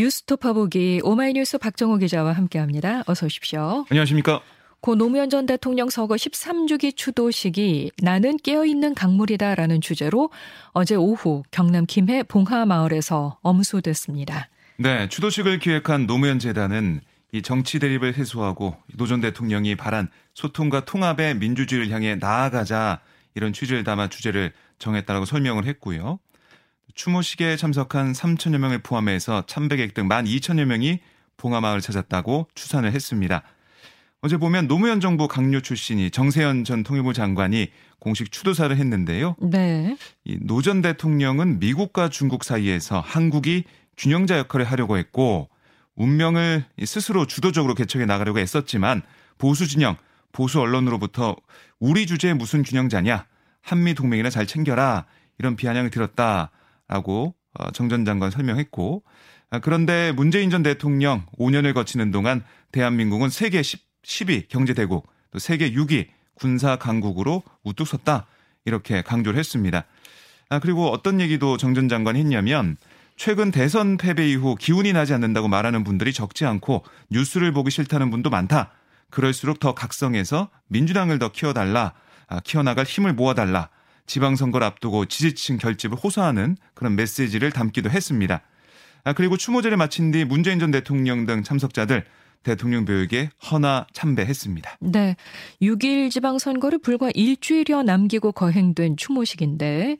뉴스 톺아보기 오마이뉴스 박정호 기자와 함께합니다. 어서 오십시오. 안녕하십니까? 고 노무현 전 대통령 서거 13주기 추도식이 나는 깨어있는 강물이다라는 주제로 어제 오후 경남 김해 봉하마을에서 엄수됐습니다. 네, 추도식을 기획한 노무현 재단은 이 정치 대립을 해소하고 노 전 대통령이 바란 소통과 통합의 민주주의를 향해 나아가자 이런 취지를 담아 주제를 정했다라고 설명을 했고요. 추모식에 참석한 3천여 명을 포함해서 참배객 등 1만 2천여 명이 봉하마을 찾았다고 추산을 했습니다. 어제 보면 노무현 정부 강요 출신이 정세현 전 통일부 장관이 공식 추도사를 했는데요. 네. 노전 대통령은 미국과 중국 사이에서 한국이 균형자 역할을 하려고 했고 운명을 스스로 주도적으로 개척해 나가려고 했었지만 보수 진영, 보수 언론으로부터 우리 주제에 무슨 균형자냐? 한미 동맹이나 잘 챙겨라. 이런 비아냥을 들었다 라고 어, 정전 장관 설명했고 아, 그런데 문재인 전 대통령 5년을 거치는 동안 대한민국은 세계 10 10위 경제대국, 또 세계 6위 군사 강국으로 우뚝 섰다. 이렇게 강조를 했습니다. 아, 그리고 어떤 얘기도 정 전 장관이 했냐면 최근 대선 패배 이후 기운이 나지 않는다고 말하는 분들이 적지 않고 뉴스를 보기 싫다는 분도 많다. 그럴수록 더 각성해서 민주당을 더 키워달라. 아, 키워나갈 힘을 모아달라. 지방선거를 앞두고 지지층 결집을 호소하는 그런 메시지를 담기도 했습니다. 아, 그리고 추모제를 마친 뒤 문재인 전 대통령 등 참석자들 대통령 묘역에 헌화 참배했습니다. 네. 6일 지방선거를 불과 일주일여 남기고 거행된 추모식인데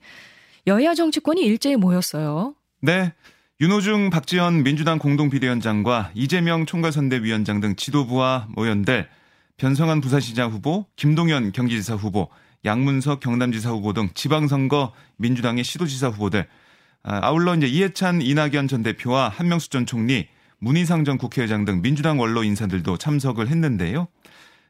여야 정치권이 일제히 모였어요. 네. 윤호중 박지원 민주당 공동비대위원장과 이재명 총괄선대위원장 등 지도부와 모연들 변성환 부산시장 후보, 김동연 경기지사 후보, 양문석 경남지사 후보 등 지방선거 민주당의 시도지사 후보들 아, 아울러 이제 이해찬 이낙연 전 대표와 한명수 전 총리 문희상 전 국회의장 등 민주당 원로 인사들도 참석을 했는데요.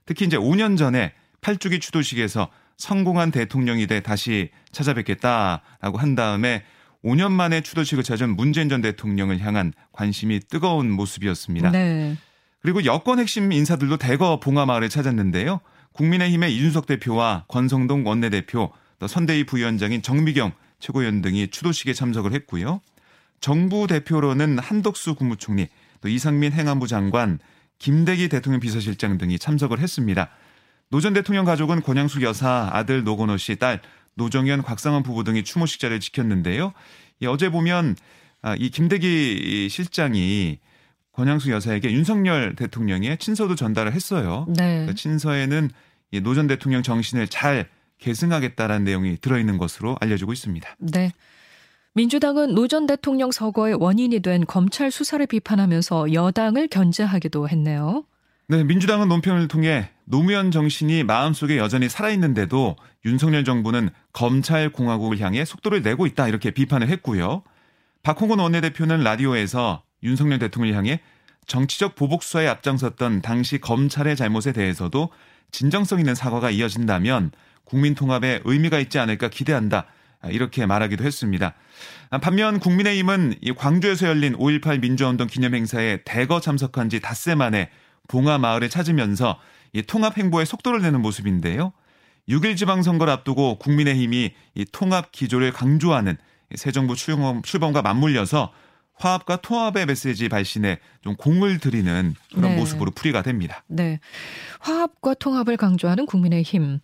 특히 이제 5년 전에 8주기 추도식에서 성공한 대통령이 돼 다시 찾아뵙겠다라고 한 다음에 5년 만에 추도식을 찾은 문재인 전 대통령을 향한 관심이 뜨거운 모습이었습니다. 네. 그리고 여권 핵심 인사들도 대거 봉하마을을 찾았는데요. 국민의힘의 이준석 대표와 권성동 원내대표, 또 선대위 부위원장인 정미경 최고위원 등이 추도식에 참석을 했고요. 정부 대표로는 한덕수 국무총리, 또 이상민 행안부 장관, 김대기 대통령 비서실장 등이 참석을 했습니다. 노 전 대통령 가족은 권양숙 여사, 아들 노건호 씨, 딸 노정연, 곽상언 부부 등이 추모식 자리를 지켰는데요. 어제 보면 아, 이 김대기 실장이 권양숙 여사에게 윤석열 대통령의 친서도 전달을 했어요. 네. 그 친서에는 노 전 대통령 정신을 잘 계승하겠다라는 내용이 들어있는 것으로 알려지고 있습니다. 네. 민주당은 노 전 대통령 서거의 원인이 된 검찰 수사를 비판하면서 여당을 견제하기도 했네요. 네, 민주당은 논평을 통해 노무현 정신이 마음속에 여전히 살아있는데도 윤석열 정부는 검찰 공화국을 향해 속도를 내고 있다 이렇게 비판을 했고요. 박홍근 원내대표는 라디오에서 윤석열 대통령을 향해 정치적 보복 수사에 앞장섰던 당시 검찰의 잘못에 대해서도 진정성 있는 사과가 이어진다면 국민 통합에 의미가 있지 않을까 기대한다. 이렇게 말하기도 했습니다. 반면 국민의힘은 광주에서 열린 5.18 민주화운동 기념행사에 대거 참석한 지 닷새 만에 봉화 마을을 찾으면서 통합 행보에 속도를 내는 모습인데요. 6일 지방선거를 앞두고 국민의힘이 이 통합 기조를 강조하는 새 정부 출범, 과 맞물려서 화합과 통합의 메시지 발신에 좀 공을 들이는 그런 네. 모습으로 풀이가 됩니다. 네. 화합과 통합을 강조하는 국민의힘.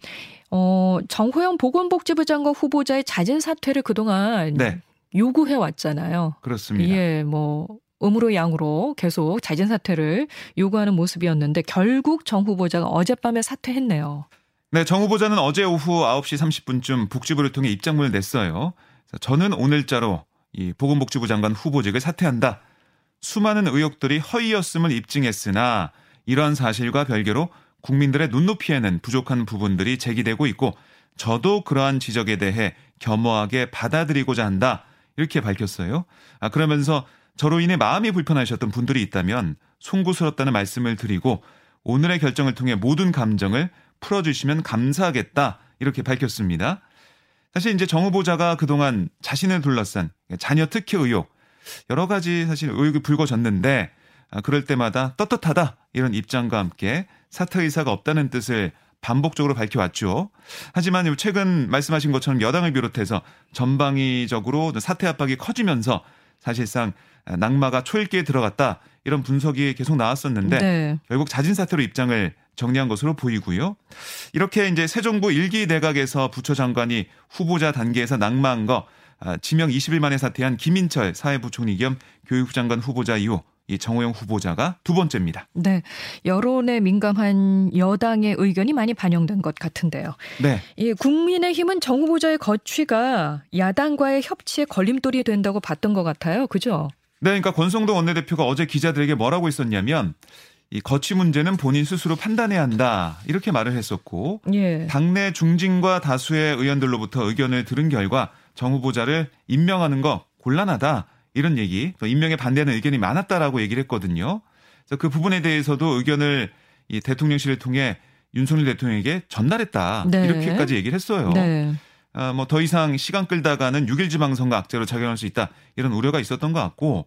어, 정호영 보건복지부 장관 후보자의 잦은 사퇴를 그동안 네. 요구해 왔잖아요. 그렇습니다. 예, 뭐 음으로 양으로 계속 잦은 사퇴를 요구하는 모습이었는데 결국 정 후보자가 어젯밤에 사퇴했네요. 네, 정 후보자는 어제 오후 9시 30분쯤 복지부를 통해 입장문을 냈어요. 저는 오늘자로 이 보건복지부 장관 후보직을 사퇴한다. 수많은 의혹들이 허위였음을 입증했으나 이러한 사실과 별개로 국민들의 눈높이에는 부족한 부분들이 제기되고 있고 저도 그러한 지적에 대해 겸허하게 받아들이고자 한다. 이렇게 밝혔어요. 아, 그러면서 저로 인해 마음이 불편하셨던 분들이 있다면 송구스럽다는 말씀을 드리고 오늘의 결정을 통해 모든 감정을 풀어주시면 감사하겠다. 이렇게 밝혔습니다. 사실 이제 정 후보자가 그동안 자신을 둘러싼 자녀 특혜 의혹 여러 가지 사실 의혹이 불거졌는데 아, 그럴 때마다 떳떳하다 이런 입장과 함께 사퇴 의사가 없다는 뜻을 반복적으로 밝혀왔죠. 하지만 최근 말씀하신 것처럼 여당을 비롯해서 전방위적으로 사퇴 압박이 커지면서 사실상 낙마가 초읽기에 들어갔다 이런 분석이 계속 나왔었는데 네. 결국 자진 사퇴로 입장을 정리한 것으로 보이고요. 이렇게 이제 새 정부 일기 내각에서 부처 장관이 후보자 단계에서 낙마한 거 아, 지명 20일 만에 사퇴한 김인철 사회부총리 겸 교육부 장관 후보자 이후 이 정호영 후보자가 두 번째입니다. 네. 여론에 민감한 여당의 의견이 많이 반영된 것 같은데요. 네. 이 국민의힘은 정 후보자의 거취가 야당과의 협치에 걸림돌이 된다고 봤던 것 같아요. 그죠? 네. 그러니까 권성동 원내대표가 어제 기자들에게 뭐라고 했었냐면 이 거취 문제는 본인 스스로 판단해야 한다. 이렇게 말을 했었고 예. 당내 중진과 다수의 의원들로부터 의견을 들은 결과 정 후보자를 임명하는 거 곤란하다. 이런 얘기, 또 임명에 반대하는 의견이 많았다라고 얘기를 했거든요. 그래서 그 부분에 대해서도 의견을 이 대통령실을 통해 윤석열 대통령에게 전달했다. 네. 이렇게까지 얘기를 했어요. 네. 아, 뭐 더 이상 시간 끌다가는 6일 지방선거 악재로 작용할 수 있다. 이런 우려가 있었던 것 같고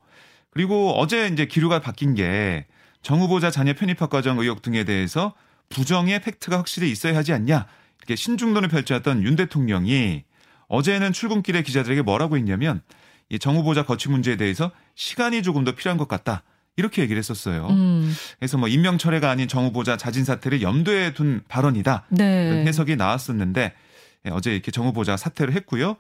그리고 어제 이제 기류가 바뀐 게 정 후보자 자녀 편입학 과정 의혹 등에 대해서 부정의 팩트가 확실히 있어야 하지 않냐. 이렇게 신중론을 펼쳤던 윤 대통령이 어제는 출근길에 기자들에게 뭐라고 했냐면 이정 후보자 거취 문제에 대해서 시간이 조금 더 필요한 것 같다. 이렇게 얘기를 했었어요. 음. 그래서 뭐 임명 철회가 아닌 정 후보자 자진 사퇴를 염두에 둔 발언이다. 네. 해석이 나왔었는데 예, 어제 이렇게 정 후보자 사퇴를 했고요.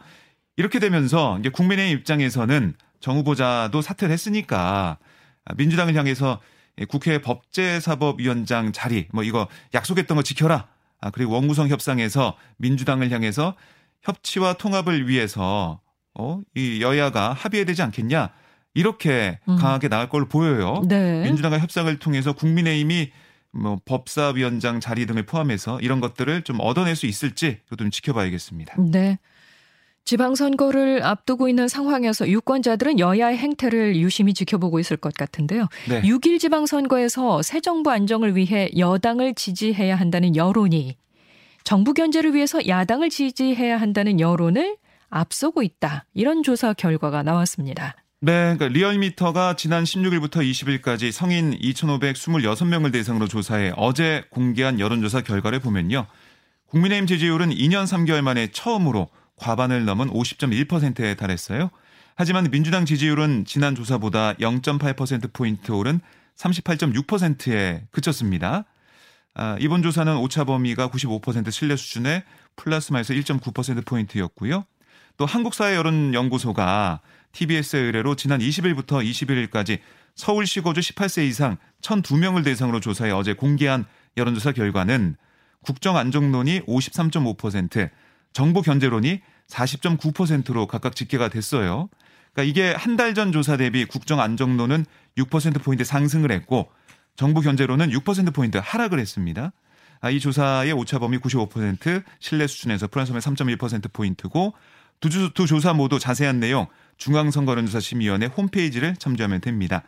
이렇게 되면서 이제 국민의 입장에서는 정 후보자도 사퇴를 했으니까 민주당을 향해서 국회 법제사법위원장 자리 뭐 이거 약속했던 거 지켜라. 아 그리고 원구성 협상에서 민주당을 향해서 협치와 통합을 위해서 어, 이 여야가 합의해야 되지 않겠냐 이렇게 음. 강하게 나갈 걸로 보여요. 네. 민주당과 협상을 통해서 국민의힘이 뭐 법사위원장 자리 등을 포함해서 이런 것들을 좀 얻어낼 수 있을지 좀 지켜봐야겠습니다. 네. 지방선거를 앞두고 있는 상황에서 유권자들은 여야의 행태를 유심히 지켜보고 있을 것 같은데요. 네. 6일 지방선거에서 새 정부 안정을 위해 여당을 지지해야 한다는 여론이 정부 견제를 위해서 야당을 지지해야 한다는 여론을 앞서고 있다. 이런 조사 결과가 나왔습니다. 네, 그러니까 리얼미터가 지난 16일부터 20일까지 성인 2,526명을 대상으로 조사해 어제 공개한 여론조사 결과를 보면요. 국민의힘 지지율은 2년 3개월 만에 처음으로 과반을 넘은 50.1%에 달했어요. 하지만 민주당 지지율은 지난 조사보다 0.8%포인트 오른 38.6%에 그쳤습니다. 아, 이번 조사는 오차 범위가 95% 신뢰 수준의 플러스 마이너스 1.9%포인트였고요. 또 한국사회 여론연구소가 TBS의 의뢰로 지난 20일부터 21일까지 서울시 거주 18세 이상 1,002명을 대상으로 조사해 어제 공개한 여론조사 결과는 국정 안정론이 53.5%, 정부 견제론이 40.9%로 각각 집계가 됐어요. 그러니까 이게 한 달 전 조사 대비 국정 안정론은 6%포인트 상승을 했고 정부 견제론은 6%포인트 하락을 했습니다. 아, 이 조사의 오차범위 95% 신뢰 수준에서 플러스 3.1%포인트고 두, 주, 두 조사 모두 자세한 내용 중앙선거론조사심의위원회 홈페이지를 참조하면 됩니다.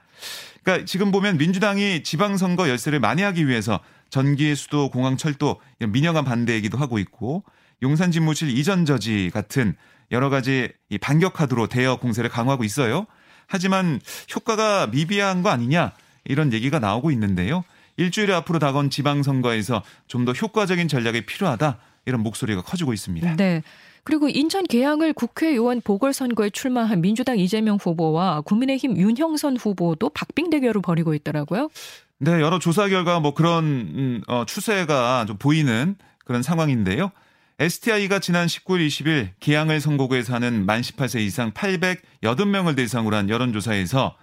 그러니까 지금 보면 민주당이 지방선거 열세를 만회하기 위해서 전기, 수도, 공항, 철도 민영한 반대이기도 하고 있고 용산 집무실 이전 저지 같은 여러 가지 이 반격 카드로 대여 공세를 강화하고 있어요. 하지만 효과가 미비한 거 아니냐 이런 얘기가 나오고 있는데요. 일주일 앞으로 다가온 지방선거에서 좀 더 효과적인 전략이 필요하다 이런 목소리가 커지고 있습니다. 네. 그리고 인천 계양을 국회의원 보궐선거에 출마한 민주당 이재명 후보와 국민의힘 윤형선 후보도 박빙 대결을 벌이고 있더라고요. 네, 여러 조사 결과 뭐 그런 음, 어, 추세가 좀 보이는 그런 상황인데요. STI가 지난 19일 20일 계양을 선거구에서 하는 만 18세 이상 808명을 대상으로 한 여론조사에서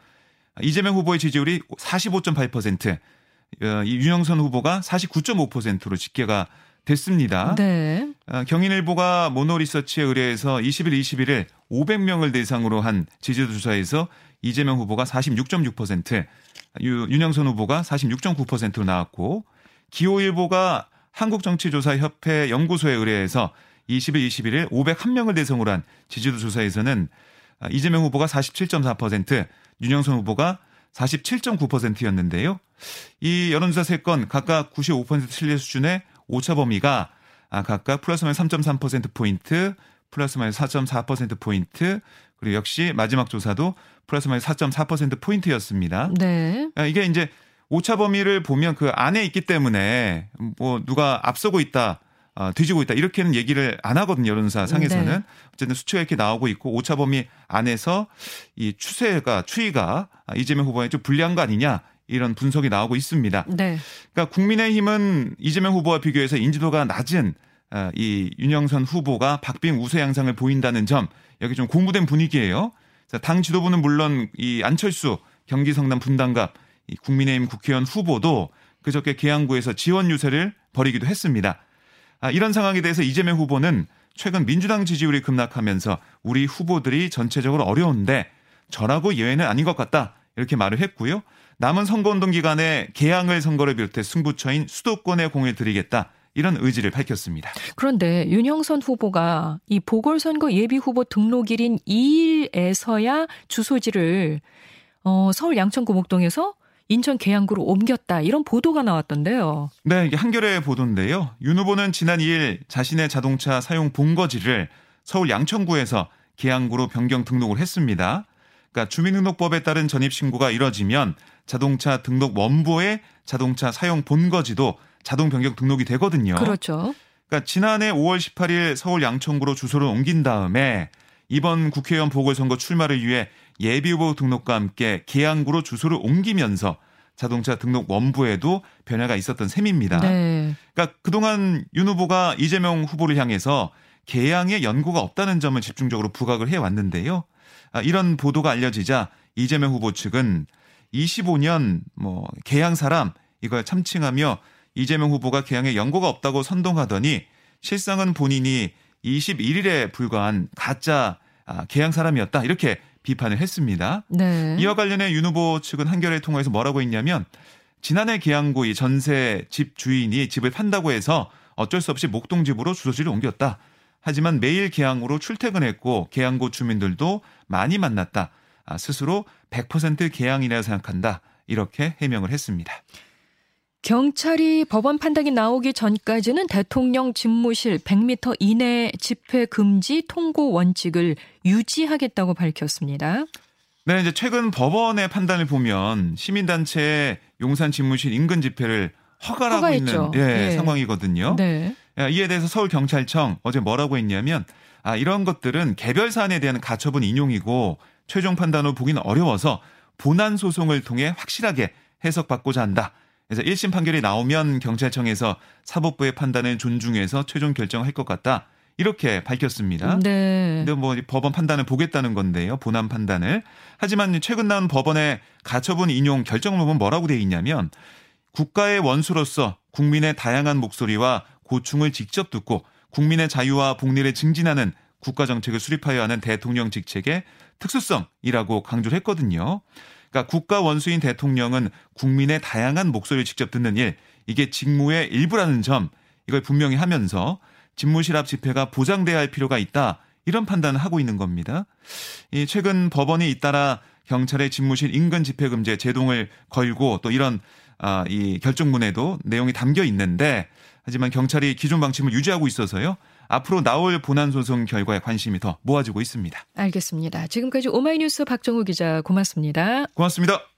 이재명 후보의 지지율이 45.8%, 어, 윤영선 후보가 49.5%로 집계가 됐습니다. 네. 어, 경인일보가 모노리서치에 의뢰해서 20일, 21일 500명을 대상으로 한 지지도 조사에서 이재명 후보가 46.6%, 윤영선 후보가 46.9%로 나왔고 기호일보가 한국정치조사협회 연구소에 의뢰해서 20일, 21일 501명을 대상으로 한 지지도 조사에서는 이재명 후보가 47.4%, 윤영선 후보가 47.9%였는데요. 이 여론조사 세건 각각 95% 신뢰 수준의 오차 범위가 아, 각각 플러스 마이너스 3.3%포인트, 플러스 마이너스 4.4%포인트, 그리고 역시 마지막 조사도 플러스 마이너스 4.4%포인트였습니다. 네. 아, 이게 이제 오차 범위를 보면 그 안에 있기 때문에 뭐 누가 앞서고 있다, 어, 뒤지고 있다 이렇게는 얘기를 안 하거든요 여론사 상에서는 네. 어쨌든 수치가 이렇게 나오고 있고 오차 범위 안에서 이 추세가 추이가 이재명 후보에 좀 불리한 거 아니냐 이런 분석이 나오고 있습니다. 네. 그러니까 국민의힘은 이재명 후보와 비교해서 인지도가 낮은 어, 이 윤영선 후보가 박빙 우세 양상을 보인다는 점 여기 좀 공부된 분위기예요. 당 지도부는 물론 이 안철수 경기 성남 분당갑 이 국민의힘 국회의원 후보도 그저께 계양구에서 지원 유세를 벌이기도 했습니다. 아, 이런 상황에 대해서 이재명 후보는 최근 민주당 지지율이 급락하면서 우리 후보들이 전체적으로 어려운데 저라고 예외는 아닌 것 같다. 이렇게 말을 했고요. 남은 선거운동 기간에 개항을 선거를 비롯해 승부처인 수도권에 공을 들이겠다. 이런 의지를 밝혔습니다. 그런데 윤형선 후보가 이 보궐선거 예비 후보 등록일인 2일에서야 주소지를 어, 서울 양천구 목동에서 인천 계양구로 옮겼다 이런 보도가 나왔던데요. 네, 이게 한겨레 보도인데요. 윤 후보는 지난 2일 자신의 자동차 사용 본거지를 서울 양천구에서 계양구로 변경 등록을 했습니다. 그러니까 주민등록법에 따른 전입 신고가 이뤄지면 자동차 등록 원부의 자동차 사용 본거지도 자동 변경 등록이 되거든요. 그렇죠. 그러니까 지난해 5월 18일 서울 양천구로 주소를 옮긴 다음에 이번 국회의원 보궐선거 출마를 위해 예비 후보 등록과 함께 계양구로 주소를 옮기면서 자동차 등록 원부에도 변화가 있었던 셈입니다. 네. 그러니까 그동안 윤 후보가 이재명 후보를 향해서 개항에 연고가 없다는 점을 집중적으로 부각을 해 왔는데요. 아, 이런 보도가 알려지자 이재명 후보 측은 25년 뭐 개항 사람 이걸 참칭하며 이재명 후보가 개항에 연고가 없다고 선동하더니 실상은 본인이 21일에 불과한 가짜 아, 개항 사람이었다 이렇게 비판을 했습니다. 네. 이와 관련해 윤 후보 측은 한겨레 통화에서 뭐라고 했냐면 지난해 계양구 이 전세 집 주인이 집을 판다고 해서 어쩔 수 없이 목동집으로 주소지를 옮겼다. 하지만 매일 계양으로 출퇴근했고 계양구 주민들도 많이 만났다. 아, 스스로 100% 계양이라 생각한다. 이렇게 해명을 했습니다. 경찰이 법원 판단이 나오기 전까지는 대통령 집무실 100m 이내 집회 금지 통고 원칙을 유지하겠다고 밝혔습니다. 네, 이제 최근 법원의 판단을 보면 시민단체 용산 집무실 인근 집회를 허가하고 허가했죠. 있는 예, 네. 상황이거든요. 네. 이에 대해서 서울경찰청 어제 뭐라고 했냐면 아, 이런 것들은 개별 사안에 대한 가처분 인용이고 최종 판단 후 보기는 어려워서 본안 소송을 통해 확실하게 해석받고자 한다. 그래서 1심 판결이 나오면 경찰청에서 사법부의 판단을 존중해서 최종 결정할 것 같다. 이렇게 밝혔습니다. 네. 근데 뭐 법원 판단을 보겠다는 건데요. 본안 판단을. 하지만 최근 나온 법원의 가처분 인용 보면 뭐라고 돼 있냐면 국가의 원수로서 국민의 다양한 목소리와 고충을 직접 듣고 국민의 자유와 복리를 증진하는 국가 정책을 수립하여야 하는 대통령 직책의 특수성이라고 강조를 했거든요. 그러니까 국가 원수인 대통령은 국민의 다양한 목소리를 직접 듣는 일, 이게 직무의 일부라는 점, 이걸 분명히 하면서 집무실 앞 집회가 보장돼야 할 필요가 있다. 이런 판단을 하고 있는 겁니다. 이 최근 법원이 잇따라 경찰의 집무실 인근 집회 금지에 제동을 걸고 또 이런 아, 이 결정문에도 내용이 담겨 있는데 하지만 경찰이 기존 방침을 유지하고 있어서요. 앞으로 나올 본안 소송 결과에 관심이 더 모아지고 있습니다. 알겠습니다. 지금까지 오마이뉴스 박정우 기자 고맙습니다. 고맙습니다.